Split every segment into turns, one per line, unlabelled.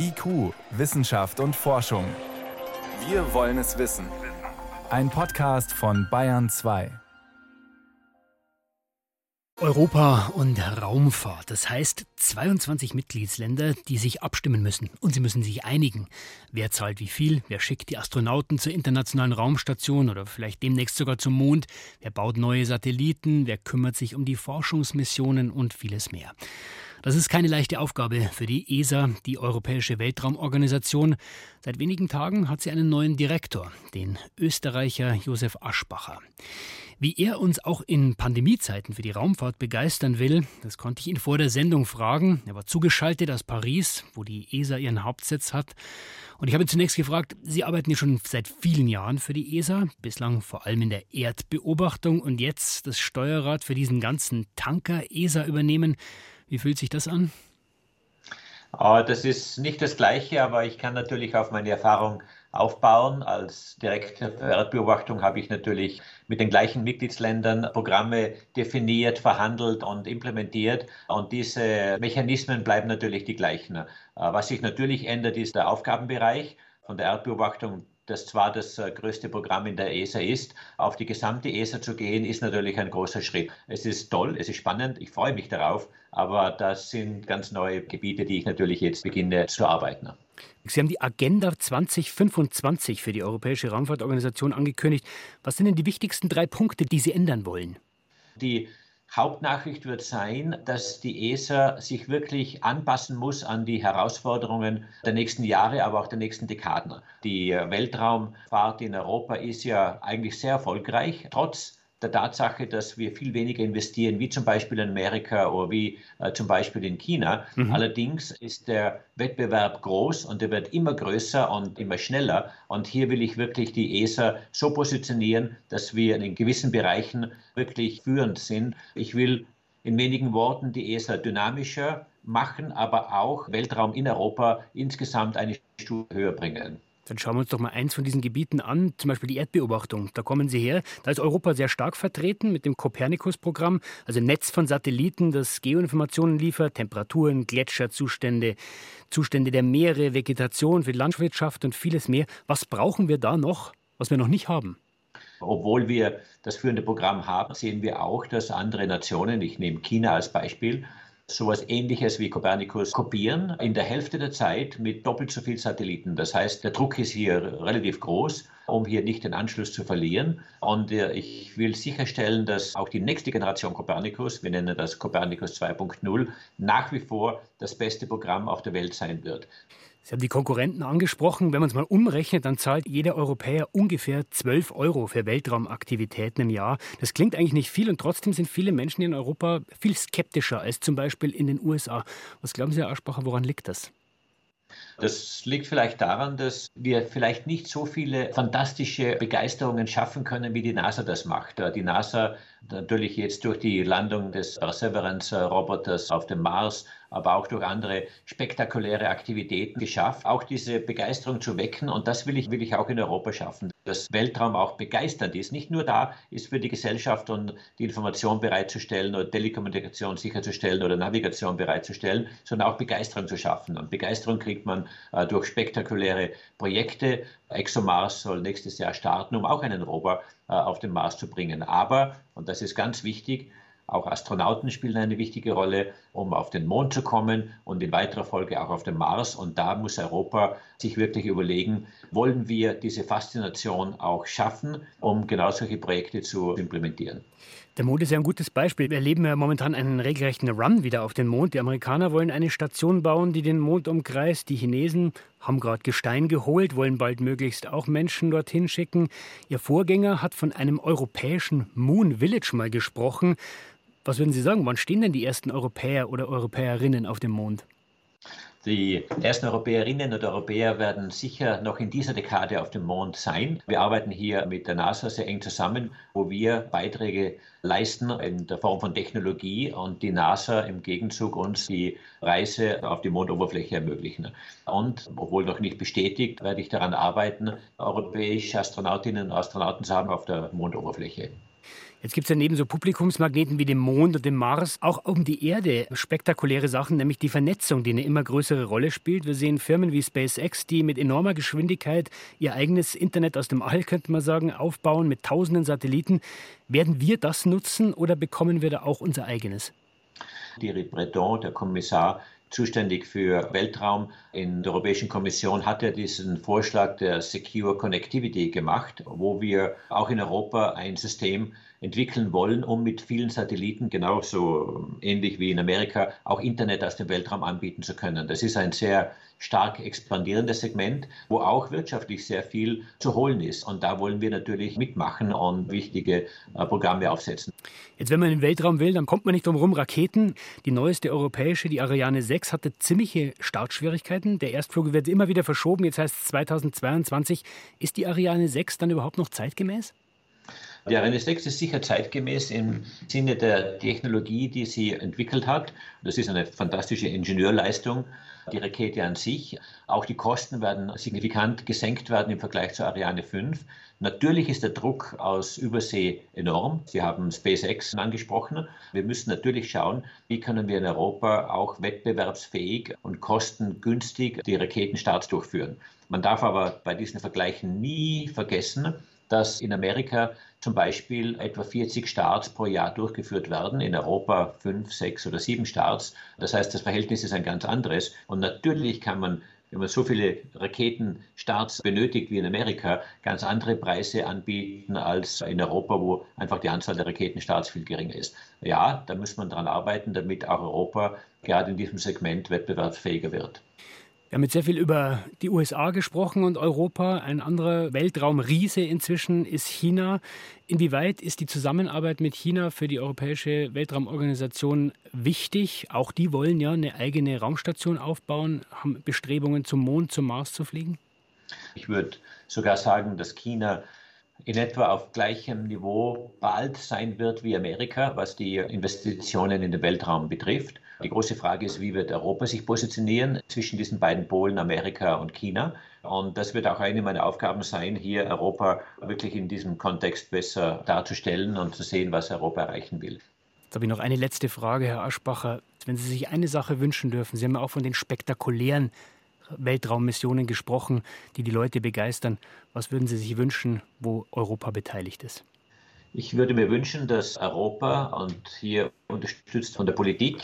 IQ, Wissenschaft und Forschung. Wir wollen es wissen. Ein Podcast von Bayern 2.
Europa und Raumfahrt. Das heißt 22 Mitgliedsländer, die sich abstimmen müssen. Und sie müssen sich einigen. Wer zahlt wie viel? Wer schickt die Astronauten zur internationalen Raumstation oder vielleicht demnächst sogar zum Mond? Wer baut neue Satelliten? Wer kümmert sich um die Forschungsmissionen und vieles mehr? Das ist keine leichte Aufgabe für die ESA, die Europäische Weltraumorganisation. Seit wenigen Tagen hat sie einen neuen Direktor, den Österreicher Josef Aschbacher. Wie er uns auch in Pandemiezeiten für die Raumfahrt begeistern will, das konnte ich ihn vor der Sendung fragen. Er war zugeschaltet aus Paris, wo die ESA ihren Hauptsitz hat. Und ich habe ihn zunächst gefragt, Sie arbeiten ja schon seit vielen Jahren für die ESA, bislang vor allem in der Erdbeobachtung und jetzt das Steuerrad für diesen ganzen Tanker ESA übernehmen. Wie fühlt sich das an?
Ah, das ist nicht das Gleiche, aber ich kann natürlich auf meine Erfahrung aufbauen. Als Direktor für Erdbeobachtung habe ich natürlich mit den gleichen Mitgliedsländern Programme definiert, verhandelt und implementiert. Und diese Mechanismen bleiben natürlich die gleichen. Äh, was sich natürlich ändert, ist der Aufgabenbereich von der Erdbeobachtung das zwar das äh, größte Programm in der ESA ist, auf die gesamte ESA zu gehen, ist natürlich ein großer Schritt. Es ist toll, es ist spannend, ich freue mich darauf, aber das sind ganz neue Gebiete, die ich natürlich jetzt beginne zu arbeiten.
Sie haben die Agenda 2025 für die Europäische Raumfahrtorganisation angekündigt. Was sind denn die wichtigsten drei Punkte, die Sie ändern wollen?
Die Hauptnachricht wird sein, dass die ESA sich wirklich anpassen muss an die Herausforderungen der nächsten Jahre, aber auch der nächsten Dekaden. Die Weltraumfahrt in Europa ist ja eigentlich sehr erfolgreich, trotz der Tatsache, dass wir viel weniger investieren, wie zum Beispiel in Amerika oder wie äh, zum Beispiel in China. Mhm. Allerdings ist der Wettbewerb groß und er wird immer größer und immer schneller. Und hier will ich wirklich die ESA so positionieren, dass wir in gewissen Bereichen wirklich führend sind. Ich will in wenigen Worten die ESA dynamischer machen, aber auch Weltraum in Europa insgesamt eine Stufe höher bringen.
Dann schauen wir uns doch mal eins von diesen Gebieten an, zum Beispiel die Erdbeobachtung. Da kommen Sie her. Da ist Europa sehr stark vertreten mit dem Copernicus-Programm, also Netz von Satelliten, das Geoinformationen liefert, Temperaturen, Gletscherzustände, Zustände der Meere, Vegetation für die Landwirtschaft und vieles mehr. Was brauchen wir da noch, was wir noch nicht haben?
Obwohl wir das führende Programm haben, sehen wir auch, dass andere Nationen, ich nehme China als Beispiel, sowas ähnliches wie Copernicus kopieren, in der Hälfte der Zeit mit doppelt so viel Satelliten. Das heißt, der Druck ist hier relativ groß, um hier nicht den Anschluss zu verlieren. Und äh, ich will sicherstellen, dass auch die nächste Generation Copernicus, wir nennen das Copernicus 2.0, nach wie vor das beste Programm auf der Welt sein wird.
Sie haben die Konkurrenten angesprochen. Wenn man es mal umrechnet, dann zahlt jeder Europäer ungefähr 12 Euro für Weltraumaktivitäten im Jahr. Das klingt eigentlich nicht viel und trotzdem sind viele Menschen in Europa viel skeptischer als zum Beispiel in den USA. Was glauben Sie, Herr Aschbacher, woran liegt das?
Das liegt vielleicht daran, dass wir vielleicht nicht so viele fantastische Begeisterungen schaffen können, wie die NASA das macht. Die NASA natürlich jetzt durch die Landung des Perseverance-Roboters auf dem Mars, aber auch durch andere spektakuläre Aktivitäten geschafft, auch diese Begeisterung zu wecken. Und das will ich, will ich auch in Europa schaffen, dass Weltraum auch begeisternd ist. Nicht nur da ist für die Gesellschaft und die Information bereitzustellen oder Telekommunikation sicherzustellen oder Navigation bereitzustellen, sondern auch Begeisterung zu schaffen. Und Begeisterung kriegt man äh, durch spektakuläre Projekte. ExoMars soll nächstes Jahr starten, um auch einen Rover äh, auf den Mars zu bringen. Aber, und das ist ganz wichtig, auch Astronauten spielen eine wichtige Rolle, um auf den Mond zu kommen und in weiterer Folge auch auf den Mars. Und da muss Europa sich wirklich überlegen, wollen wir diese Faszination auch schaffen, um genau solche Projekte zu implementieren.
Der Mond ist ja ein gutes Beispiel. Wir erleben ja momentan einen regelrechten Run wieder auf den Mond. Die Amerikaner wollen eine Station bauen, die den Mond umkreist. Die Chinesen haben gerade Gestein geholt, wollen bald möglichst auch Menschen dorthin schicken. Ihr Vorgänger hat von einem europäischen Moon Village mal gesprochen. Was würden Sie sagen, wann stehen denn die ersten Europäer oder Europäerinnen auf dem Mond?
Die ersten Europäerinnen und Europäer werden sicher noch in dieser Dekade auf dem Mond sein. Wir arbeiten hier mit der NASA sehr eng zusammen, wo wir Beiträge leisten in der Form von Technologie und die NASA im Gegenzug uns die Reise auf die Mondoberfläche ermöglichen. Und obwohl noch nicht bestätigt, werde ich daran arbeiten, europäische Astronautinnen und Astronauten zu haben auf der Mondoberfläche.
Jetzt gibt es ja neben so Publikumsmagneten wie dem Mond und dem Mars auch um die Erde spektakuläre Sachen, nämlich die Vernetzung, die eine immer größere Rolle spielt. Wir sehen Firmen wie SpaceX, die mit enormer Geschwindigkeit ihr eigenes Internet aus dem All, könnte man sagen, aufbauen mit tausenden Satelliten. Werden wir das nutzen oder bekommen wir da auch unser eigenes?
Thierry Breton, der Kommissar, zuständig für Weltraum in der Europäischen Kommission hat er diesen Vorschlag der Secure Connectivity gemacht, wo wir auch in Europa ein System entwickeln wollen, um mit vielen Satelliten, genauso ähnlich wie in Amerika, auch Internet aus dem Weltraum anbieten zu können. Das ist ein sehr stark expandierendes Segment, wo auch wirtschaftlich sehr viel zu holen ist. Und da wollen wir natürlich mitmachen und wichtige äh, Programme aufsetzen.
Jetzt, wenn man in den Weltraum will, dann kommt man nicht drum herum. Raketen, die neueste europäische, die Ariane 6, hatte ziemliche Startschwierigkeiten. Der Erstflug wird immer wieder verschoben. Jetzt heißt es 2022. Ist die Ariane 6 dann überhaupt noch zeitgemäß?
Ariane 6 ist sicher zeitgemäß im Sinne der Technologie, die sie entwickelt hat. Das ist eine fantastische Ingenieurleistung, die Rakete an sich. Auch die Kosten werden signifikant gesenkt werden im Vergleich zur Ariane 5. Natürlich ist der Druck aus Übersee enorm. Sie haben SpaceX angesprochen. Wir müssen natürlich schauen, wie können wir in Europa auch wettbewerbsfähig und kostengünstig die Raketenstarts durchführen. Man darf aber bei diesen Vergleichen nie vergessen, dass in Amerika zum Beispiel etwa 40 Starts pro Jahr durchgeführt werden, in Europa fünf, sechs oder sieben Starts. Das heißt, das Verhältnis ist ein ganz anderes. Und natürlich kann man wenn man so viele Raketenstarts benötigt wie in Amerika, ganz andere Preise anbieten als in Europa, wo einfach die Anzahl der Raketenstarts viel geringer ist. Ja, da muss man daran arbeiten, damit auch Europa gerade in diesem Segment wettbewerbsfähiger wird.
Wir haben jetzt sehr viel über die USA gesprochen und Europa. Ein anderer Weltraumriese inzwischen ist China. Inwieweit ist die Zusammenarbeit mit China für die Europäische Weltraumorganisation wichtig? Auch die wollen ja eine eigene Raumstation aufbauen, haben Bestrebungen zum Mond, zum Mars zu fliegen.
Ich würde sogar sagen, dass China in etwa auf gleichem Niveau bald sein wird wie Amerika, was die Investitionen in den Weltraum betrifft. Die große Frage ist, wie wird Europa sich positionieren zwischen diesen beiden Polen, Amerika und China? Und das wird auch eine meiner Aufgaben sein, hier Europa wirklich in diesem Kontext besser darzustellen und zu sehen, was Europa erreichen will.
Jetzt habe ich noch eine letzte Frage, Herr Aschbacher. Wenn Sie sich eine Sache wünschen dürfen, Sie haben ja auch von den spektakulären Weltraummissionen gesprochen, die die Leute begeistern. Was würden Sie sich wünschen, wo Europa beteiligt ist?
Ich würde mir wünschen, dass Europa und hier unterstützt von der Politik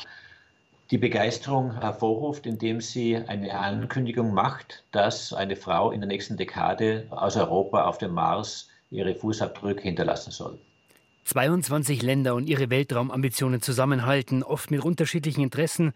die Begeisterung hervorruft, indem sie eine Ankündigung macht, dass eine Frau in der nächsten Dekade aus Europa auf dem Mars ihre Fußabdrücke hinterlassen soll.
22 Länder und ihre Weltraumambitionen zusammenhalten, oft mit unterschiedlichen Interessen.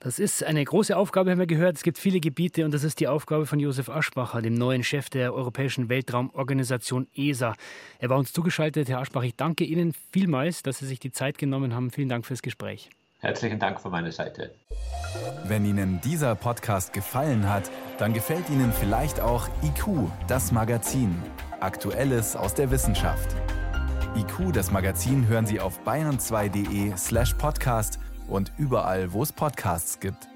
Das ist eine große Aufgabe, haben wir gehört. Es gibt viele Gebiete und das ist die Aufgabe von Josef Aschbacher, dem neuen Chef der Europäischen Weltraumorganisation ESA. Er war uns zugeschaltet. Herr Aschbacher, ich danke Ihnen vielmals, dass Sie sich die Zeit genommen haben. Vielen Dank fürs Gespräch.
Herzlichen Dank von meiner Seite.
Wenn Ihnen dieser Podcast gefallen hat, dann gefällt Ihnen vielleicht auch IQ, das Magazin. Aktuelles aus der Wissenschaft. IQ, das Magazin, hören Sie auf bayern2.de slash podcast und überall, wo es Podcasts gibt.